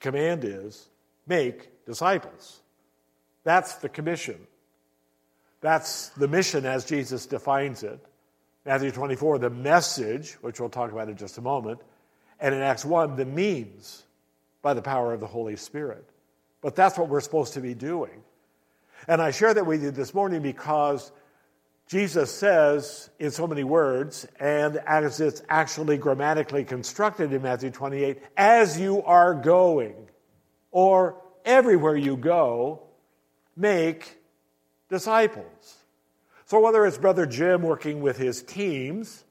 command is make disciples. That's the commission. That's the mission as Jesus defines it. Matthew 24, the message, which we'll talk about in just a moment, and in Acts 1, the means by the power of the Holy Spirit. But that's what we're supposed to be doing. And I share that with you this morning because Jesus says in so many words, and as it's actually grammatically constructed in Matthew 28, as you are going, or everywhere you go, make disciples. So whether it's Brother Jim working with his teams,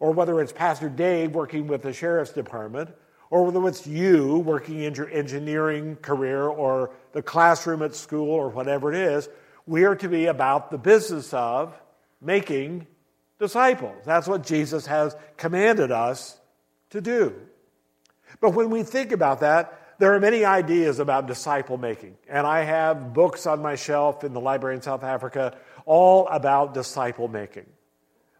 or whether it's Pastor Dave working with the sheriff's department, or whether it's you working in your engineering career or the classroom at school or whatever it is, we are to be about the business of making disciples. That's what Jesus has commanded us to do. But when we think about that, there are many ideas about disciple making. And I have books on my shelf in the library in South Africa all about disciple making.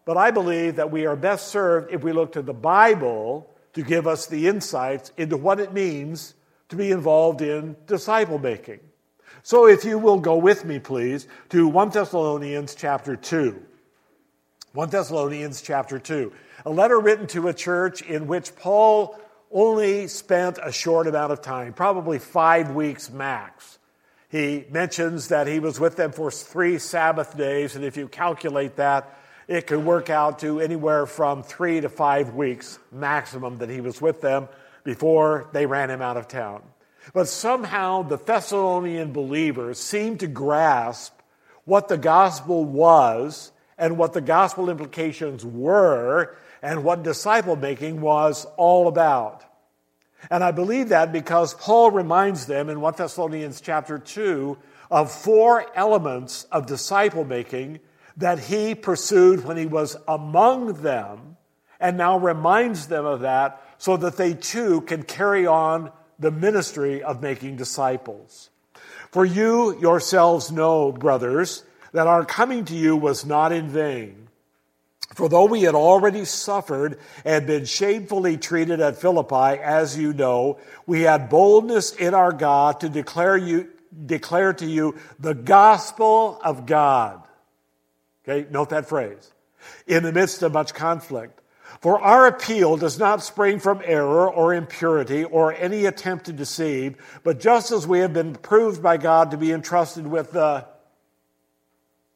But I believe that we are best served if we look to the Bible to give us the insights into what it means to be involved in disciple making. So if you will go with me, please, to 1 Thessalonians chapter 2. 1 Thessalonians chapter 2, a letter written to a church in which Paul only spent a short amount of time, probably five weeks max. He mentions that he was with them for three Sabbath days, and if you calculate that, it could work out to anywhere from three to five weeks maximum that he was with them before they ran him out of town. But somehow the Thessalonian believers seemed to grasp what the gospel was and what the gospel implications were and what disciple making was all about. And I believe that because Paul reminds them in 1 Thessalonians chapter 2 of four elements of disciple making that he pursued when he was among them and now reminds them of that so that they too can carry on the ministry of making disciples. For you yourselves know, brothers, that our coming to you was not in vain. For though we had already suffered and been shamefully treated at Philippi, as you know, we had boldness in our God to declare you, declare to you the gospel of God. Okay, note that phrase. In the midst of much conflict. For our appeal does not spring from error or impurity or any attempt to deceive, but just as we have been proved by God to be entrusted with the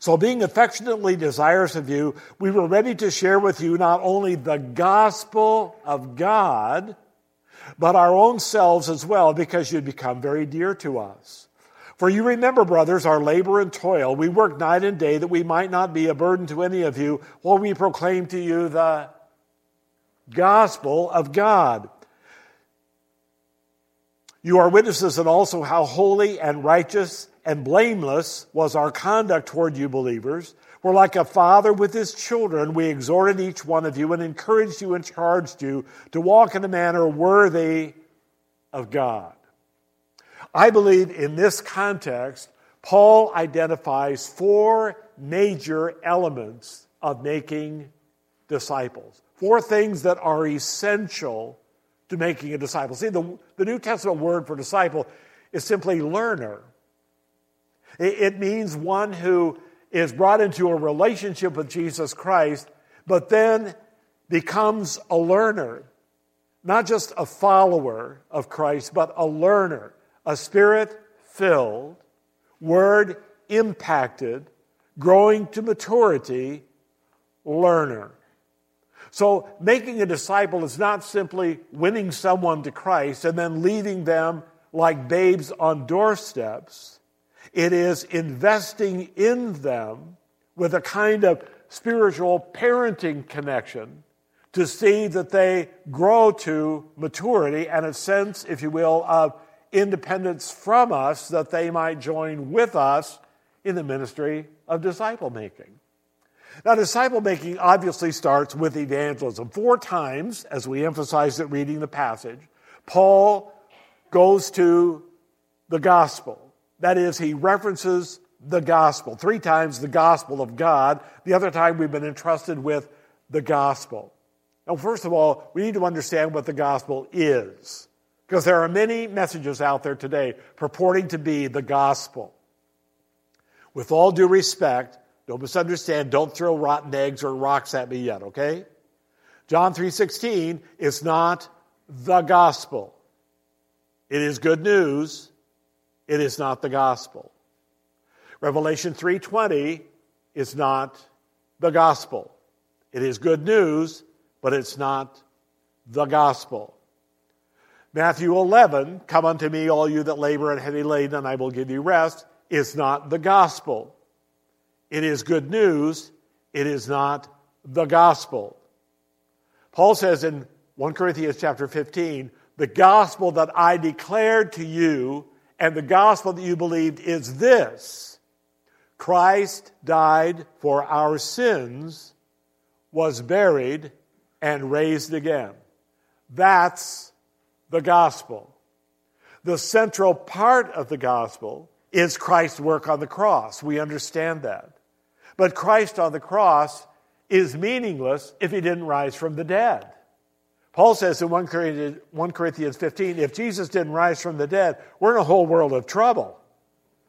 So, being affectionately desirous of you, we were ready to share with you not only the gospel of God, but our own selves as well, because you'd become very dear to us. For you remember, brothers, our labor and toil. We worked night and day that we might not be a burden to any of you while we proclaim to you the gospel of God. You are witnesses and also how holy and righteous and blameless was our conduct toward you believers. We're like a father with his children, we exhorted each one of you and encouraged you and charged you to walk in a manner worthy of God. I believe in this context, Paul identifies four major elements of making disciples. Four things that are essential to making a disciple. See, the, the New Testament word for disciple is simply learner. It means one who is brought into a relationship with Jesus Christ, but then becomes a learner, not just a follower of Christ, but a learner, a spirit filled, word impacted, growing to maturity learner. So, making a disciple is not simply winning someone to Christ and then leaving them like babes on doorsteps. It is investing in them with a kind of spiritual parenting connection to see that they grow to maturity and a sense, if you will, of independence from us that they might join with us in the ministry of disciple making. Now, disciple making obviously starts with evangelism. Four times, as we emphasized it reading the passage, Paul goes to the gospel. That is, he references the gospel. Three times the gospel of God. The other time we've been entrusted with the gospel. Now, first of all, we need to understand what the gospel is. Because there are many messages out there today purporting to be the gospel. With all due respect, don't misunderstand, don't throw rotten eggs or rocks at me yet, okay? John 3:16 is not the gospel. It is good news. It is not the gospel. Revelation 3:20 is not the gospel. It is good news, but it's not the gospel. Matthew 11, come unto me, all you that labor and heavy laden, and I will give you rest, is not the gospel. It is good news. It is not the gospel. Paul says in 1 Corinthians chapter 15, the gospel that I declared to you and the gospel that you believed is this Christ died for our sins, was buried, and raised again. That's the gospel. The central part of the gospel is Christ's work on the cross. We understand that. But Christ on the cross is meaningless if he didn't rise from the dead. Paul says in 1 Corinthians 15 if Jesus didn't rise from the dead, we're in a whole world of trouble.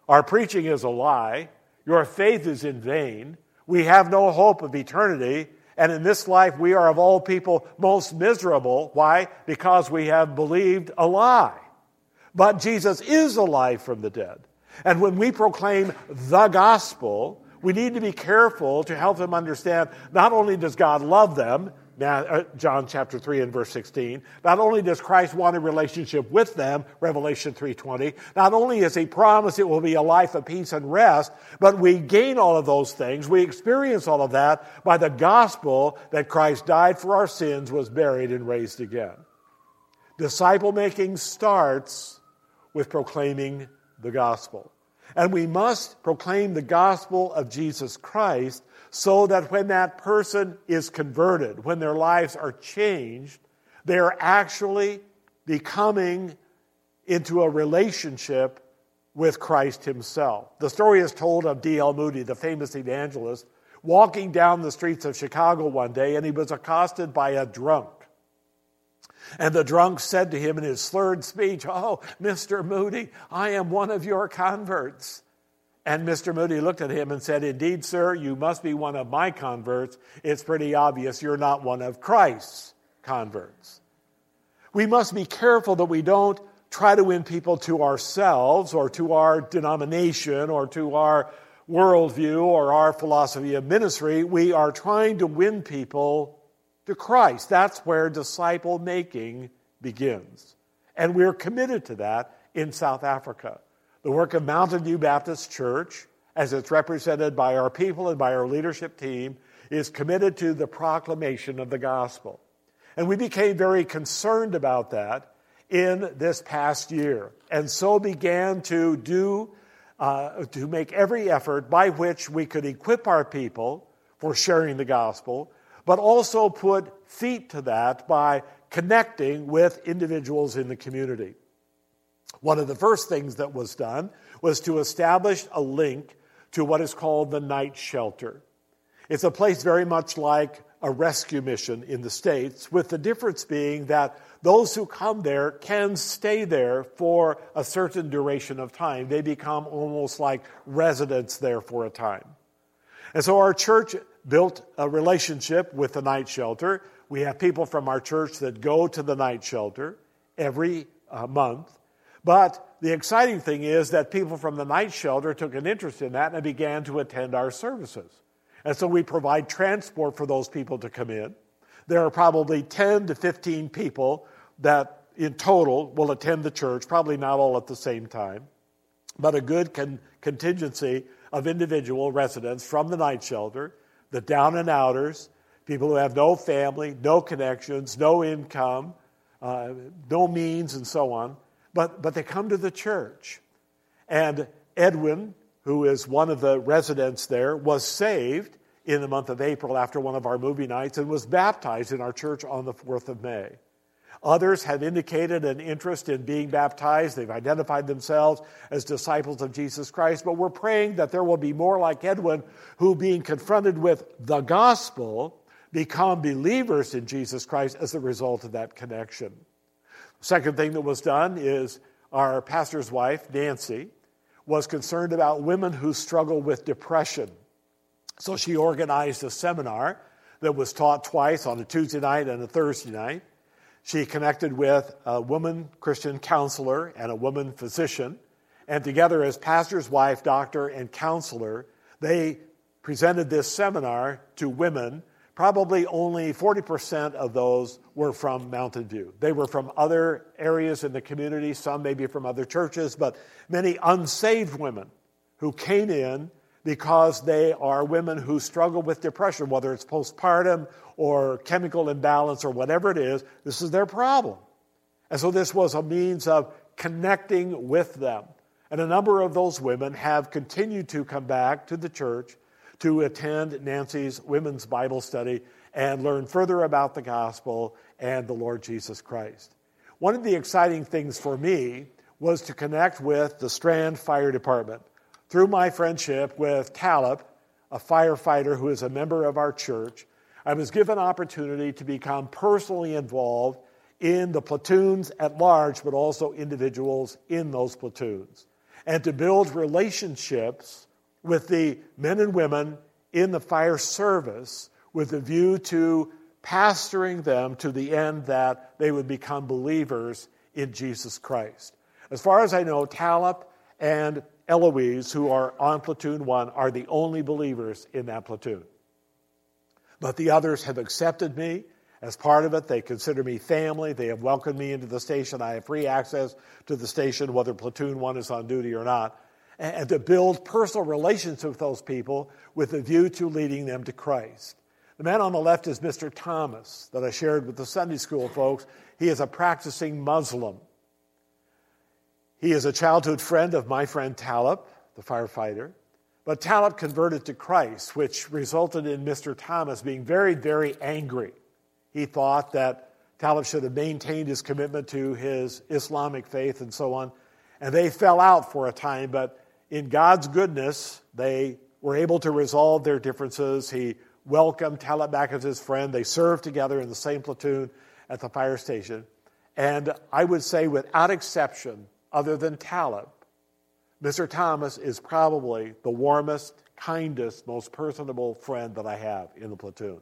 Our preaching is a lie. Your faith is in vain. We have no hope of eternity. And in this life, we are of all people most miserable. Why? Because we have believed a lie. But Jesus is alive from the dead. And when we proclaim the gospel, we need to be careful to help them understand not only does God love them, uh, John chapter 3 and verse 16. Not only does Christ want a relationship with them, Revelation 3:20, not only is he promised it will be a life of peace and rest, but we gain all of those things. We experience all of that by the gospel that Christ died for our sins, was buried and raised again. Disciple making starts with proclaiming the gospel. And we must proclaim the gospel of Jesus Christ so that when that person is converted, when their lives are changed, they're actually becoming into a relationship with Christ Himself. The story is told of D.L. Moody, the famous evangelist, walking down the streets of Chicago one day, and he was accosted by a drunk. And the drunk said to him in his slurred speech, Oh, Mr. Moody, I am one of your converts. And Mr. Moody looked at him and said, Indeed, sir, you must be one of my converts. It's pretty obvious you're not one of Christ's converts. We must be careful that we don't try to win people to ourselves or to our denomination or to our worldview or our philosophy of ministry. We are trying to win people to Christ. That's where disciple making begins. And we're committed to that in South Africa. The work of Mountain View Baptist Church, as it's represented by our people and by our leadership team, is committed to the proclamation of the gospel. And we became very concerned about that in this past year, and so began to do, uh, to make every effort by which we could equip our people for sharing the gospel, but also put feet to that by connecting with individuals in the community. One of the first things that was done was to establish a link to what is called the night shelter. It's a place very much like a rescue mission in the States, with the difference being that those who come there can stay there for a certain duration of time. They become almost like residents there for a time. And so our church built a relationship with the night shelter. We have people from our church that go to the night shelter every uh, month. But the exciting thing is that people from the night shelter took an interest in that and began to attend our services. And so we provide transport for those people to come in. There are probably 10 to 15 people that in total will attend the church, probably not all at the same time, but a good con- contingency of individual residents from the night shelter, the down and outers, people who have no family, no connections, no income, uh, no means, and so on but, but they come to the church. And Edwin who is one of the residents there, was saved in the month of April after one of our movie nights and was baptized in our church on the 4th of May. Others have indicated an interest in being baptized. They've identified themselves as disciples of Jesus Christ, but we're praying that there will be more like Edwin who, being confronted with the gospel, become believers in Jesus Christ as a result of that connection. Second thing that was done is our pastor's wife, Nancy, was concerned about women who struggle with depression. So she organized a seminar that was taught twice on a Tuesday night and a Thursday night. She connected with a woman Christian counselor and a woman physician. And together, as pastor's wife, doctor, and counselor, they presented this seminar to women. Probably only 40% of those were from Mountain View. They were from other areas in the community, some maybe from other churches, but many unsaved women who came in because they are women who struggle with depression, whether it's postpartum or chemical imbalance or whatever it is. This is their problem. And so this was a means of connecting with them. And a number of those women have continued to come back to the church to attend Nancy's women's Bible study and learn further about the gospel and the Lord Jesus Christ. One of the exciting things for me was to connect with the Strand Fire Department through my friendship with Talib, a firefighter who is a member of our church, I was given opportunity to become personally involved in the platoons at large, but also individuals in those platoons, and to build relationships with the men and women in the fire service with a view to pastoring them to the end that they would become believers in Jesus Christ. As far as I know, Talib and Eloise, who are on platoon one, are the only believers in that platoon. But the others have accepted me as part of it. They consider me family. They have welcomed me into the station. I have free access to the station, whether platoon one is on duty or not. And to build personal relations with those people with a view to leading them to Christ. The man on the left is Mr. Thomas, that I shared with the Sunday school folks. He is a practicing Muslim. He is a childhood friend of my friend Talib, the firefighter. But Talib converted to Christ, which resulted in Mr. Thomas being very, very angry. He thought that Talib should have maintained his commitment to his Islamic faith and so on. And they fell out for a time, but in God's goodness, they were able to resolve their differences. He welcomed Talib back as his friend. They served together in the same platoon at the fire station. And I would say, without exception, other than Talib, Mr. Thomas is probably the warmest, kindest, most personable friend that I have in the platoon.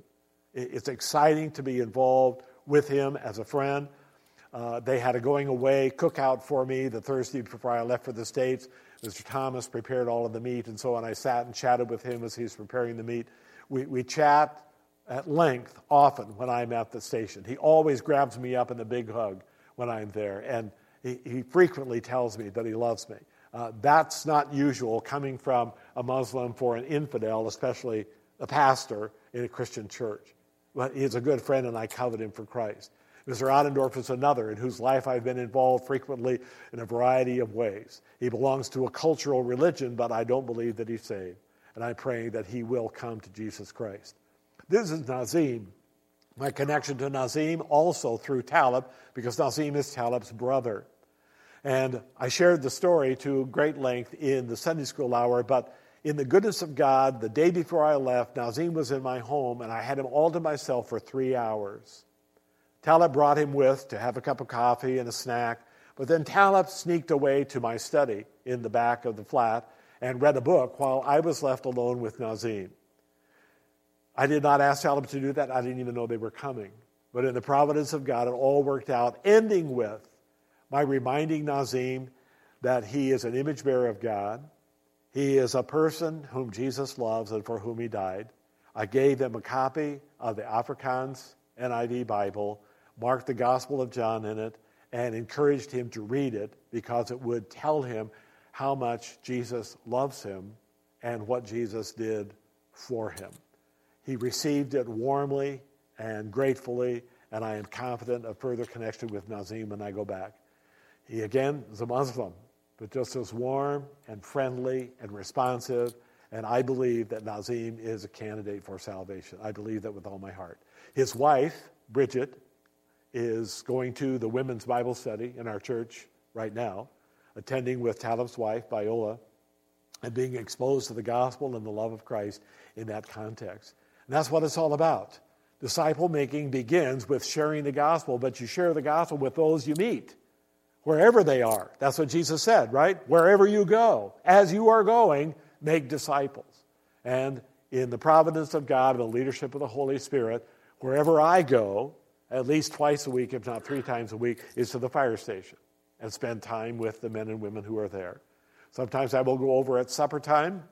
It's exciting to be involved with him as a friend. Uh, they had a going away cookout for me the Thursday before I left for the States. Mr. Thomas prepared all of the meat and so on. I sat and chatted with him as he was preparing the meat. We, we chat at length often when I'm at the station. He always grabs me up in a big hug when I'm there. And he, he frequently tells me that he loves me. Uh, that's not usual coming from a Muslim for an infidel, especially a pastor in a Christian church. But he's a good friend, and I covet him for Christ. Mr. Ottendorf is another in whose life I've been involved frequently in a variety of ways. He belongs to a cultural religion, but I don't believe that he's saved. And I'm praying that he will come to Jesus Christ. This is Nazim. My connection to Nazim also through Talib, because Nazim is Talib's brother. And I shared the story to great length in the Sunday school hour, but in the goodness of God, the day before I left, Nazim was in my home, and I had him all to myself for three hours. Talib brought him with to have a cup of coffee and a snack, but then Talib sneaked away to my study in the back of the flat and read a book while I was left alone with Nazim. I did not ask Talib to do that. I didn't even know they were coming. But in the providence of God, it all worked out, ending with my reminding Nazim that he is an image bearer of God. He is a person whom Jesus loves and for whom he died. I gave them a copy of the Afrikaans NIV Bible, marked the Gospel of John in it, and encouraged him to read it because it would tell him how much Jesus loves him and what Jesus did for him. He received it warmly and gratefully, and I am confident of further connection with Nazim when I go back. He again is a Muslim. but just as warm and friendly and responsive. And I believe that Nazim is a candidate for salvation. I believe that with all my heart. His wife, Bridget, is going to the women's Bible study in our church right now, attending with Talib's wife, Viola, and being exposed to the gospel and the love of Christ in that context. And that's what it's all about. Disciple making begins with sharing the gospel, but you share the gospel with those you meet, wherever they are. That's what Jesus said, right? Wherever you go, as you are going, make disciples. And in the providence of God and the leadership of the Holy Spirit, wherever I go, at least twice a week, if not three times a week, is to the fire station and spend time with the men and women who are there. Sometimes I will go over at supper time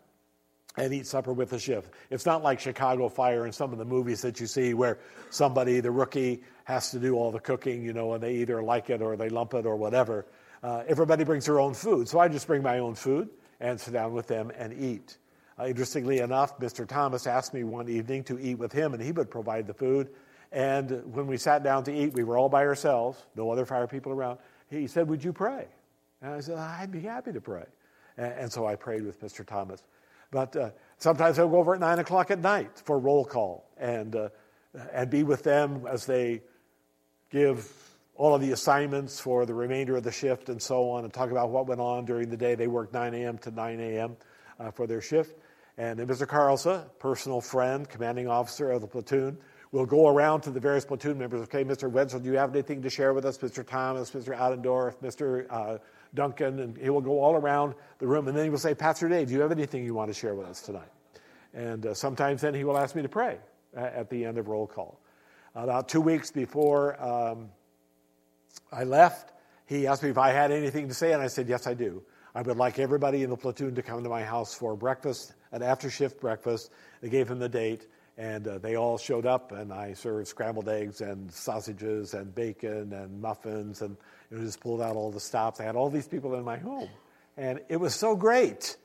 and eat supper with the shift. It's not like Chicago Fire and some of the movies that you see where somebody, the rookie, has to do all the cooking, you know, and they either like it or they lump it or whatever. Uh, everybody brings their own food. So I just bring my own food and sit down with them and eat. Uh, interestingly enough, Mr. Thomas asked me one evening to eat with him, and he would provide the food. And when we sat down to eat, we were all by ourselves, no other fire people around. He said, Would you pray? And I said, I'd be happy to pray. And, and so I prayed with Mr. Thomas. But uh, sometimes I'll go over at 9 o'clock at night for roll call and, uh, and be with them as they give all of the assignments for the remainder of the shift and so on and talk about what went on during the day. They work 9 a.m. to 9 a.m. Uh, for their shift. And Mr. Carlson, personal friend, commanding officer of the platoon, will go around to the various platoon members. Okay, Mr. Wenzel, do you have anything to share with us? Mr. Thomas, Mr. Adendorf, Mr. Uh, Duncan, and he will go all around the room. And then he will say, Pastor Dave, do you have anything you want to share with us tonight? And uh, sometimes then he will ask me to pray at the end of roll call. About two weeks before um, I left, he asked me if I had anything to say, and I said, Yes, I do. I would like everybody in the platoon to come to my house for breakfast, an after shift breakfast. They gave him the date, and uh, they all showed up, and I served scrambled eggs and sausages and bacon and muffins, and know, just pulled out all the stops. I had all these people in my home, and it was so great.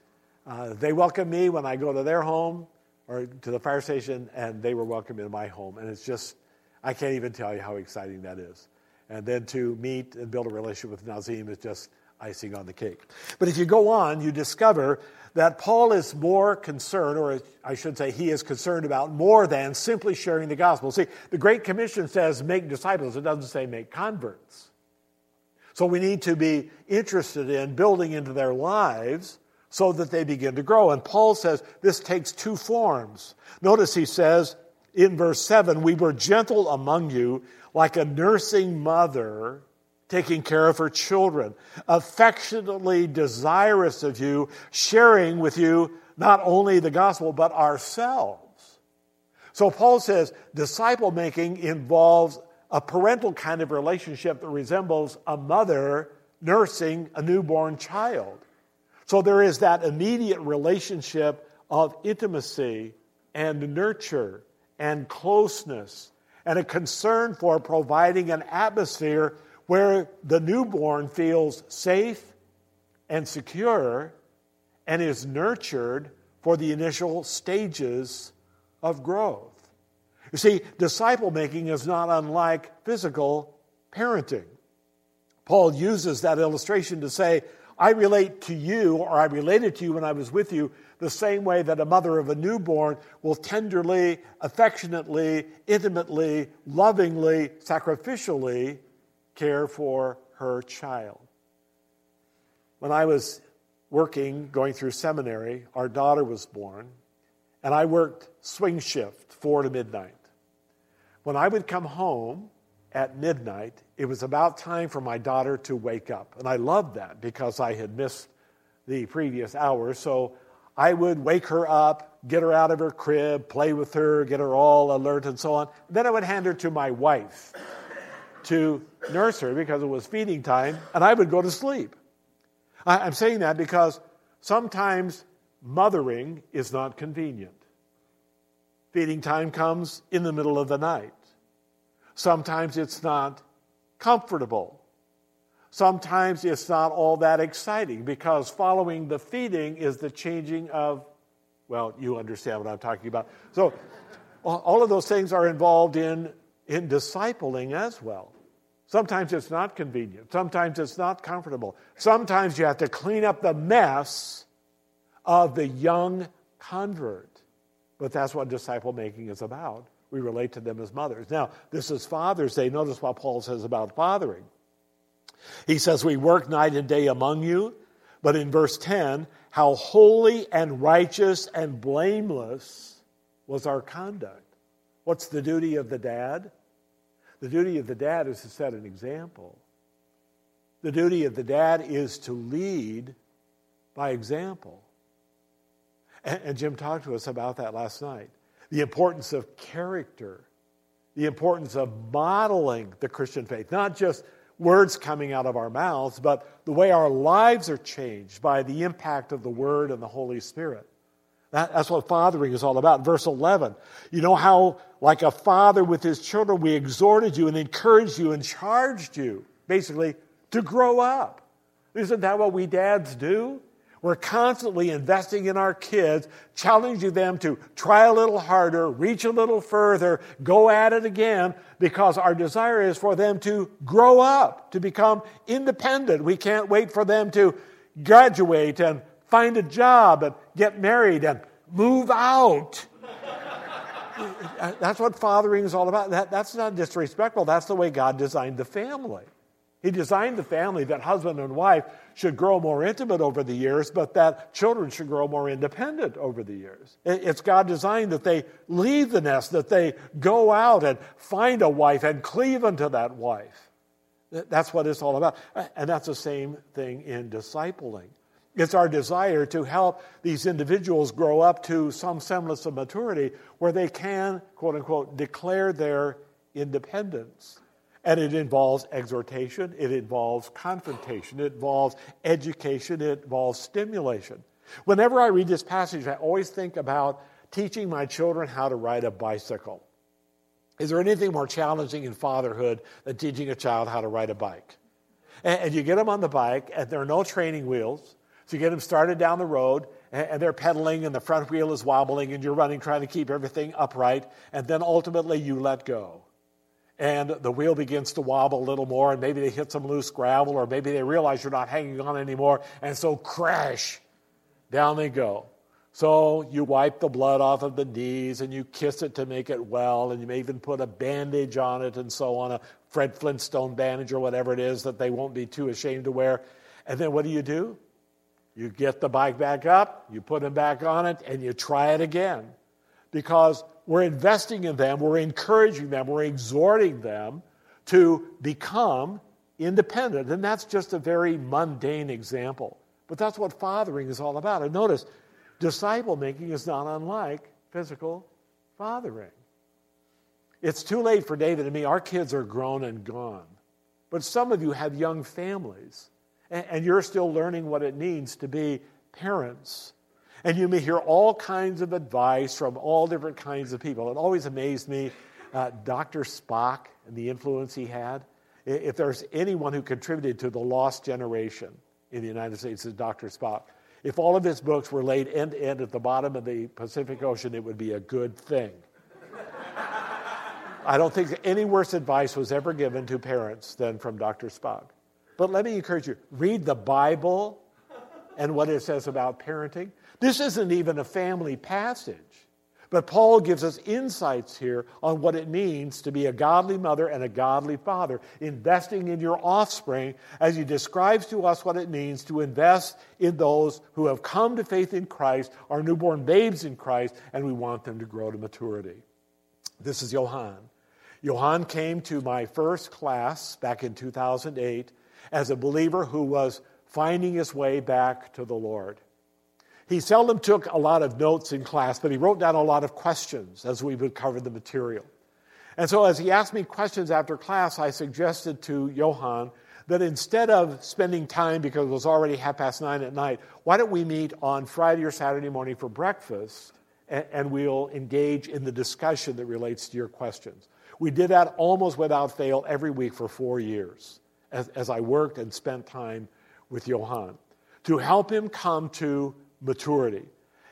Uh, they welcome me when I go to their home or to the fire station, and they were welcome in my home. And it's just, I can't even tell you how exciting that is. And then to meet and build a relationship with Nazim is just icing on the cake. But if you go on, you discover that Paul is more concerned, or I should say, he is concerned about more than simply sharing the gospel. See, the Great Commission says make disciples, it doesn't say make converts. So we need to be interested in building into their lives so that they begin to grow. And Paul says this takes two forms. Notice he says in verse 7 We were gentle among you like a nursing mother taking care of her children, affectionately desirous of you, sharing with you not only the gospel, but ourselves. So Paul says disciple making involves a parental kind of relationship that resembles a mother nursing a newborn child. So there is that immediate relationship of intimacy and nurture and closeness and a concern for providing an atmosphere where the newborn feels safe and secure and is nurtured for the initial stages of growth. You see, disciple making is not unlike physical parenting. Paul uses that illustration to say, I relate to you, or I related to you when I was with you, the same way that a mother of a newborn will tenderly, affectionately, intimately, lovingly, sacrificially care for her child. When I was working, going through seminary, our daughter was born, and I worked swing shift, four to midnight. When I would come home at midnight, it was about time for my daughter to wake up. And I loved that because I had missed the previous hours. So I would wake her up, get her out of her crib, play with her, get her all alert and so on. Then I would hand her to my wife to nurse her because it was feeding time, and I would go to sleep. I'm saying that because sometimes mothering is not convenient. Feeding time comes in the middle of the night. Sometimes it's not comfortable. Sometimes it's not all that exciting because following the feeding is the changing of, well, you understand what I'm talking about. So, all of those things are involved in in discipling as well. Sometimes it's not convenient. Sometimes it's not comfortable. Sometimes you have to clean up the mess of the young convert. But that's what disciple making is about. We relate to them as mothers. Now, this is Father's Day. Notice what Paul says about fathering. He says, We work night and day among you. But in verse 10, how holy and righteous and blameless was our conduct. What's the duty of the dad? The duty of the dad is to set an example. The duty of the dad is to lead by example. And, and Jim talked to us about that last night. The importance of character, the importance of modeling the Christian faith, not just words coming out of our mouths, but the way our lives are changed by the impact of the Word and the Holy Spirit. That, that's what fathering is all about. Verse 11, you know how, like a father with his children, we exhorted you and encouraged you and charged you, basically, to grow up. Isn't that what we dads do? We're constantly investing in our kids, challenging them to try a little harder, reach a little further, go at it again, because our desire is for them to grow up, to become independent. We can't wait for them to graduate and find a job and get married and move out. that's what fathering is all about. That, that's not disrespectful. That's the way God designed the family. He designed the family that husband and wife should grow more intimate over the years, but that children should grow more independent over the years. It's God designed that they leave the nest, that they go out and find a wife and cleave unto that wife. That's what it's all about. And that's the same thing in discipling. It's our desire to help these individuals grow up to some semblance of maturity where they can, quote unquote, declare their independence. And it involves exhortation, it involves confrontation, it involves education, it involves stimulation. Whenever I read this passage, I always think about teaching my children how to ride a bicycle. Is there anything more challenging in fatherhood than teaching a child how to ride a bike? And, you get them on the bike, and there are no training wheels. So you get them started down the road, and they're pedaling, and the front wheel is wobbling, and you're running, trying to keep everything upright, and then ultimately you let go and the wheel begins to wobble a little more, and maybe they hit some loose gravel, or maybe they realize you're not hanging on anymore, and so crash, down they go. So you wipe the blood off of the knees, and you kiss it to make it well, and you may even put a bandage on it, and so on, a Fred Flintstone bandage or whatever it is that they won't be too ashamed to wear. And then what do you do? You get the bike back up, you put them back on it, and you try it again. Because we're investing in them, we're encouraging them, we're exhorting them to become independent. And that's just a very mundane example. But that's what fathering is all about. And notice, disciple making is not unlike physical fathering. It's too late for David and me. Our kids are grown and gone. But some of you have young families, and you're still learning what it means to be parents. And you may hear all kinds of advice from all different kinds of people. It always amazed me, uh, Dr. Spock and the influence he had. If there's anyone who contributed to the lost generation in the United States, it's Dr. Spock. If all of his books were laid end to end at the bottom of the Pacific Ocean, it would be a good thing. I don't think any worse advice was ever given to parents than from Dr. Spock. But let me encourage you read the Bible and what it says about parenting. This isn't even a family passage. But Paul gives us insights here on what it means to be a godly mother and a godly father, investing in your offspring as he describes to us what it means to invest in those who have come to faith in Christ, are newborn babes in Christ, and we want them to grow to maturity. This is Johan. Johan came to my first class back in 2008 as a believer who was finding his way back to the Lord. He seldom took a lot of notes in class, but he wrote down a lot of questions as we would cover the material. And so, as he asked me questions after class, I suggested to Johan that instead of spending time because it was already half past nine at night, why don't we meet on Friday or Saturday morning for breakfast and, and we'll engage in the discussion that relates to your questions. We did that almost without fail every week for four years as, as I worked and spent time with Johan to help him come to maturity.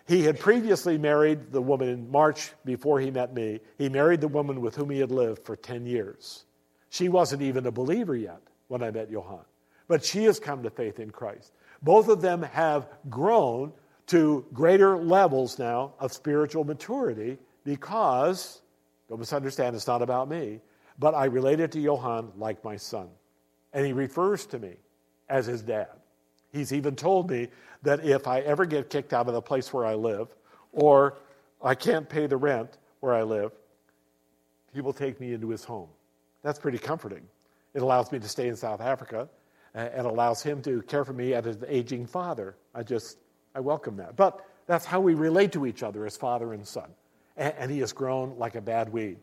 He had previously married the woman in March before he met me. He married the woman with whom he had lived for 10 years. She wasn't even a believer yet when I met Johan, but she has come to faith in Christ. Both of them have grown to greater levels now of spiritual maturity because, don't misunderstand, it's not about me, but I related to Johan like my son. And he refers to me as his dad. He's even told me that if I ever get kicked out of the place where I live, or I can't pay the rent where I live, he will take me into his home. That's pretty comforting. It allows me to stay in South Africa and allows him to care for me as an aging father. I just, I welcome that. But that's how we relate to each other as father and son. And, he has grown like a bad weed.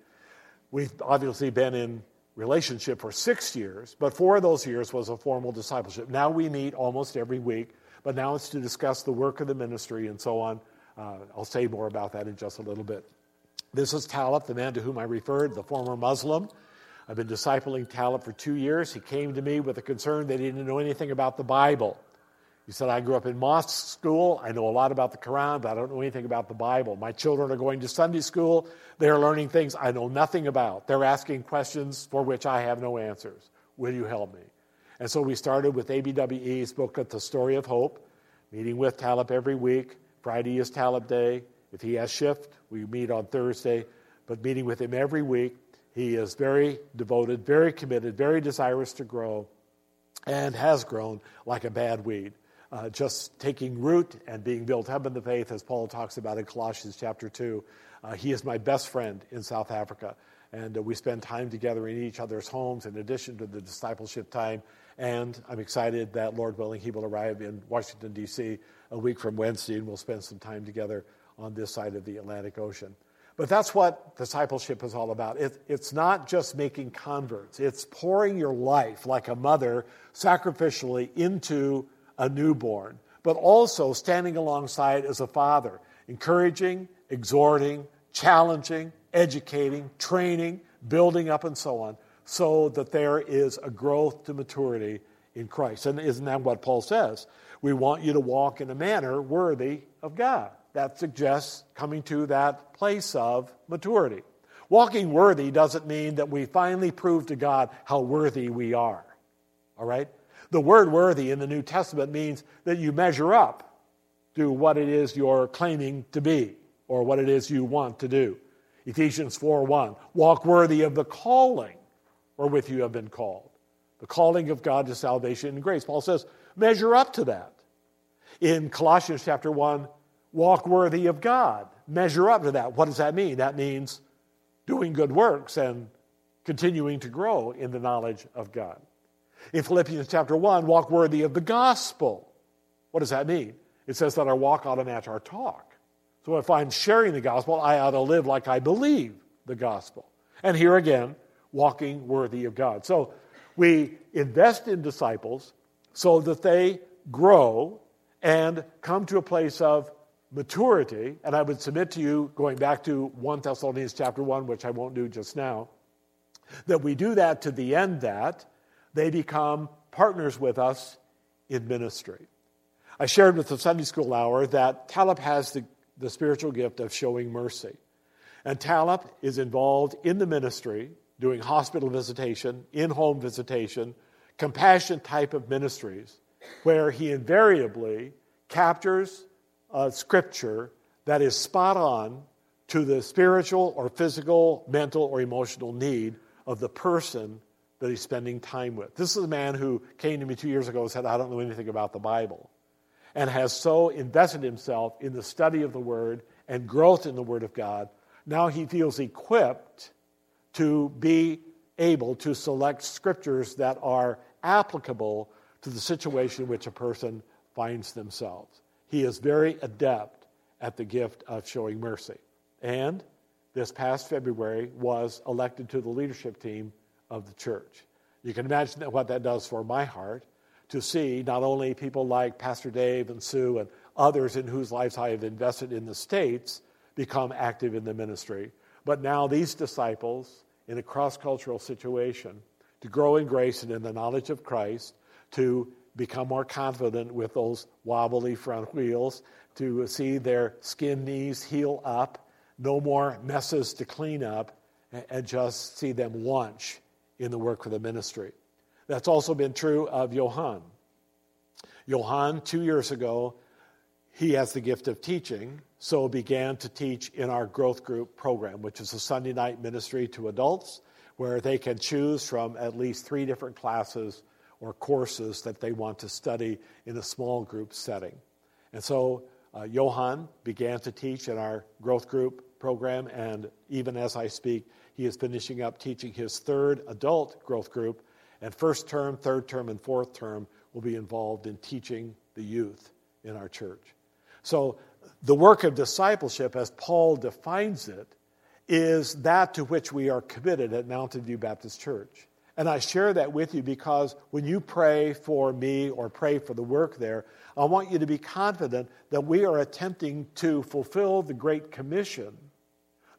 We've obviously been in relationship for six years, but four of those years was a formal discipleship. Now we meet almost every week, but now it's to discuss the work of the ministry and so on. Uh, I'll say more about that in just a little bit. This is Talib, the man to whom I referred, the former Muslim. I've been discipling Talib for two years. He came to me with a concern that he didn't know anything about the Bible. He said, I grew up in mosque school. I know a lot about the Quran, but I don't know anything about the Bible. My children are going to Sunday school. They're learning things I know nothing about. They're asking questions for which I have no answers. Will you help me? And so we started with ABWE's book The Story of Hope, meeting with Talib every week. Friday is Talib Day. If he has shift, we meet on Thursday, but meeting with him every week. He is very devoted, very committed, very desirous to grow, and has grown like a bad weed uh, just taking root and being built up in the faith, as Paul talks about in Colossians chapter 2. Uh, he is my best friend in South Africa, and uh, we spend time together in each other's homes in addition to the discipleship time. And I'm excited that, Lord willing, he will arrive in Washington, D.C. a week from Wednesday, and we'll spend some time together on this side of the Atlantic Ocean. But that's what discipleship is all about. It, it's not just making converts, it's pouring your life like a mother sacrificially into a newborn, but also standing alongside as a father, encouraging, exhorting, challenging, educating, training, building up, and so on, so that there is a growth to maturity in Christ. And isn't that what Paul says? We want you to walk in a manner worthy of God. That suggests coming to that place of maturity. Walking worthy doesn't mean that we finally prove to God how worthy we are. All right? The word worthy in the New Testament means that you measure up to what it is you're claiming to be or what it is you want to do. Ephesians 4 1. Walk worthy of the calling wherewith you have been called. The calling of God to salvation and grace. Paul says, measure up to that. In Colossians chapter 1, walk worthy of God. Measure up to that. What does that mean? That means doing good works and continuing to grow in the knowledge of God. In Philippians chapter 1, walk worthy of the gospel. What does that mean? It says that our walk ought to match our talk. So if I'm sharing the gospel, I ought to live like I believe the gospel. And here again, walking worthy of God. So we invest in disciples so that they grow and come to a place of maturity. And I would submit to you, going back to 1 Thessalonians chapter 1, which I won't do just now, that we do that to the end that they become partners with us in ministry. I shared with the Sunday school hour that Talib has the, the spiritual gift of showing mercy. And Talib is involved in the ministry, doing hospital visitation, in home visitation, compassion type of ministries, where he invariably captures a scripture that is spot on to the spiritual or physical, mental, or emotional need of the person that he's spending time with. This is a man who came to me two years ago and said, I don't know anything about the Bible, and has so invested himself in the study of the Word and growth in the Word of God. Now he feels equipped to be able to select scriptures that are applicable to the situation in which a person finds themselves. He is very adept at the gift of showing mercy. And this past February was elected to the leadership team of the church. You can imagine what that does for my heart to see not only people like Pastor Dave and Sue and others in whose lives I have invested in the States become active in the ministry, but now these disciples in a cross cultural situation to grow in grace and in the knowledge of Christ, to become more confident with those wobbly front wheels, to see their skin knees heal up, no more messes to clean up, and just see them launch in the work of the ministry. That's also been true of Johann. Johann, two years ago, he has the gift of teaching, so began to teach in our growth group program, which is a Sunday night ministry to adults where they can choose from at least three different classes or courses that they want to study in a small group setting. And so uh, Johann began to teach in our growth group program, and even as I speak, he is finishing up teaching his third adult growth group. And first term, third term, and fourth term will be involved in teaching the youth in our church. So, the work of discipleship, as Paul defines it, is that to which we are committed at Mountain View Baptist Church. And I share that with you because when you pray for me or pray for the work there, I want you to be confident that we are attempting to fulfill the Great Commission,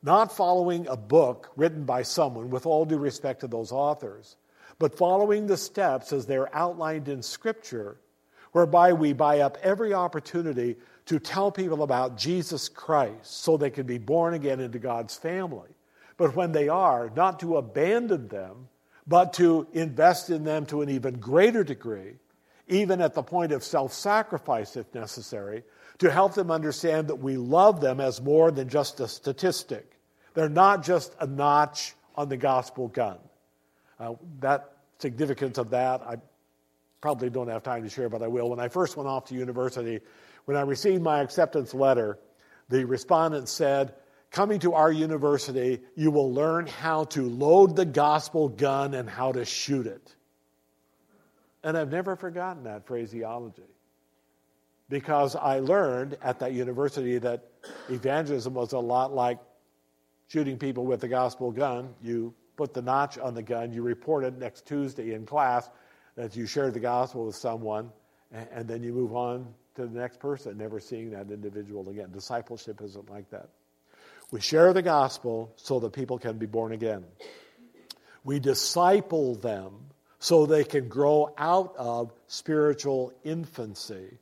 not following a book written by someone, with all due respect to those authors, but following the steps as they're outlined in Scripture, whereby we buy up every opportunity to tell people about Jesus Christ so they can be born again into God's family. But when they are, not to abandon them but to invest in them to an even greater degree, even at the point of self sacrifice if necessary, to help them understand that we love them as more than just a statistic. They're not just a notch on the gospel gun. Uh, that significance of that, I probably don't have time to share, but I will. When I first went off to university, when I received my acceptance letter, the respondent said, coming to our university, you will learn how to load the gospel gun and how to shoot it. And I've never forgotten that phraseology because I learned at that university that evangelism was a lot like shooting people with the gospel gun. You put the notch on the gun, you report it next Tuesday in class that you shared the gospel with someone, and then you move on to the next person, never seeing that individual again. Discipleship isn't like that. We share the gospel so that people can be born again. We disciple them so they can grow out of spiritual infancy.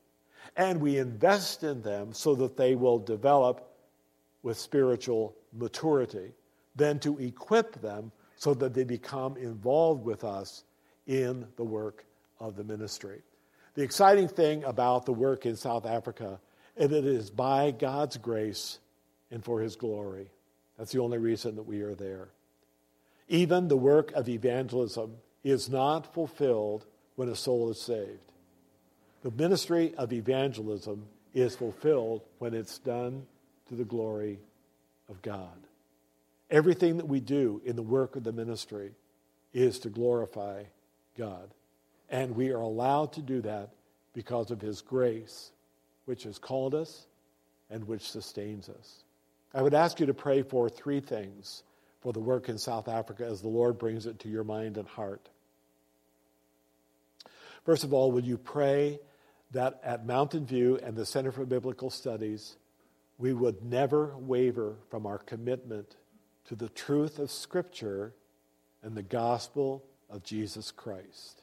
And we invest in them so that they will develop with spiritual maturity. Then to equip them so that they become involved with us in the work of the ministry. The exciting thing about the work in South Africa is that it is by God's grace and for his glory. That's the only reason that we are there. Even the work of evangelism is not fulfilled when a soul is saved. The ministry of evangelism is fulfilled when it's done to the glory of God. Everything that we do in the work of the ministry is to glorify God. And we are allowed to do that because of His grace, which has called us and which sustains us. I would ask you to pray for three things for the work in South Africa as the Lord brings it to your mind and heart. First of all, would you pray that at Mountain View and the Center for Biblical Studies, we would never waver from our commitment to the truth of Scripture and the gospel of Jesus Christ.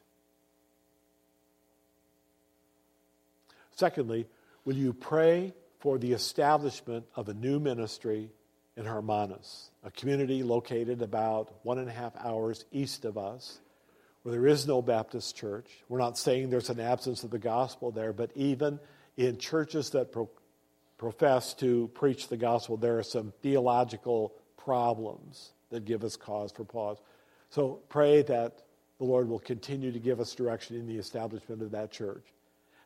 Secondly, will you pray for the establishment of a new ministry in Hermanus, a community located about one and a half hours east of us, where there is no Baptist church. We're not saying there's an absence of the gospel there, but even in churches that pro- profess to preach the gospel, there are some theological problems that give us cause for pause. So pray that the Lord will continue to give us direction in the establishment of that church.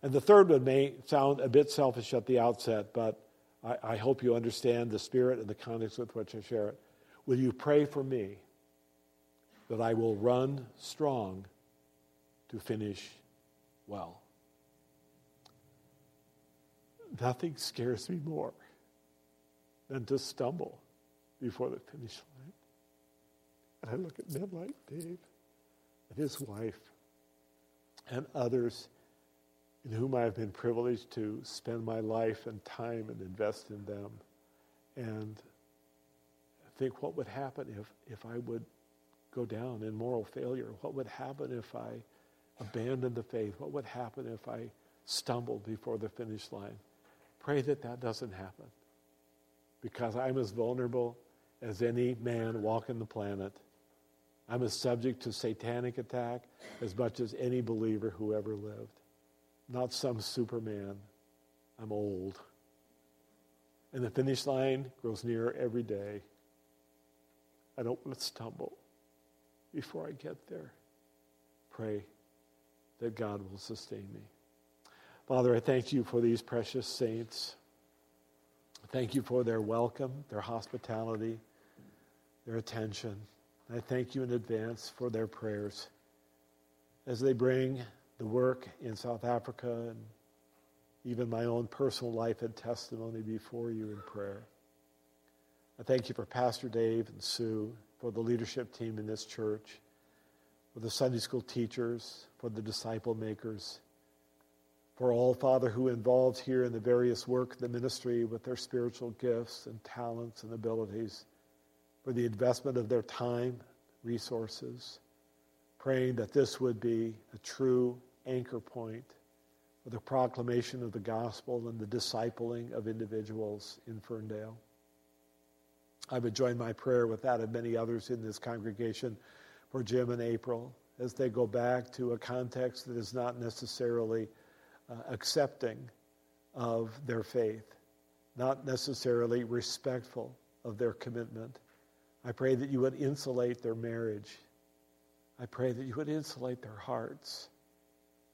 And the third one may sound a bit selfish at the outset, but I, I hope you understand the spirit and the context with which I share it. Will you pray for me that I will run strong to finish well? Nothing scares me more than to stumble before the finish line. And I look at men like Dave and his wife and others in whom I have been privileged to spend my life and time and invest in them. And think what would happen if, if I would go down in moral failure? What would happen if I abandoned the faith? What would happen if I stumbled before the finish line? Pray that that doesn't happen because I'm as vulnerable as any man walking the planet. I'm as subject to satanic attack as much as any believer who ever lived. Not some superman. I'm old. And the finish line grows nearer every day. I don't want to stumble before I get there. Pray that God will sustain me. Father, I thank you for these precious saints. Thank you for their welcome, their hospitality, their attention. I thank you in advance for their prayers as they bring the work in South Africa and even my own personal life and testimony before you in prayer. I thank you for Pastor Dave and Sue, for the leadership team in this church, for the Sunday school teachers, for the disciple makers, for all, Father, who involved here in the various work the ministry with their spiritual gifts and talents and abilities, for the investment of their time, resources, praying that this would be a true anchor point for the proclamation of the gospel and the discipling of individuals in Ferndale. I would join my prayer with that of many others in this congregation for Jim and April as they go back to a context that is not necessarily uh, accepting of their faith, not necessarily respectful of their commitment. I pray that you would insulate their marriage. I pray that you would insulate their hearts.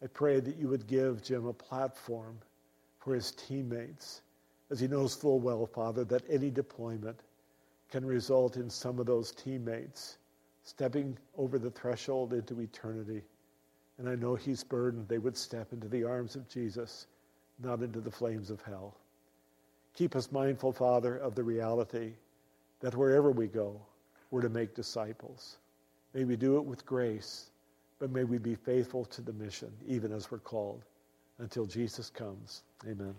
I pray that you would give Jim a platform for his teammates, as he knows full well, Father, that any deployment can result in some of those teammates stepping over the threshold into eternity. And I know he's burdened they would step into the arms of Jesus, not into the flames of hell. Keep us mindful, Father, of the reality that wherever we go, we're to make disciples. May we do it with grace but may we be faithful to the mission, even as we're called, until Jesus comes. Amen.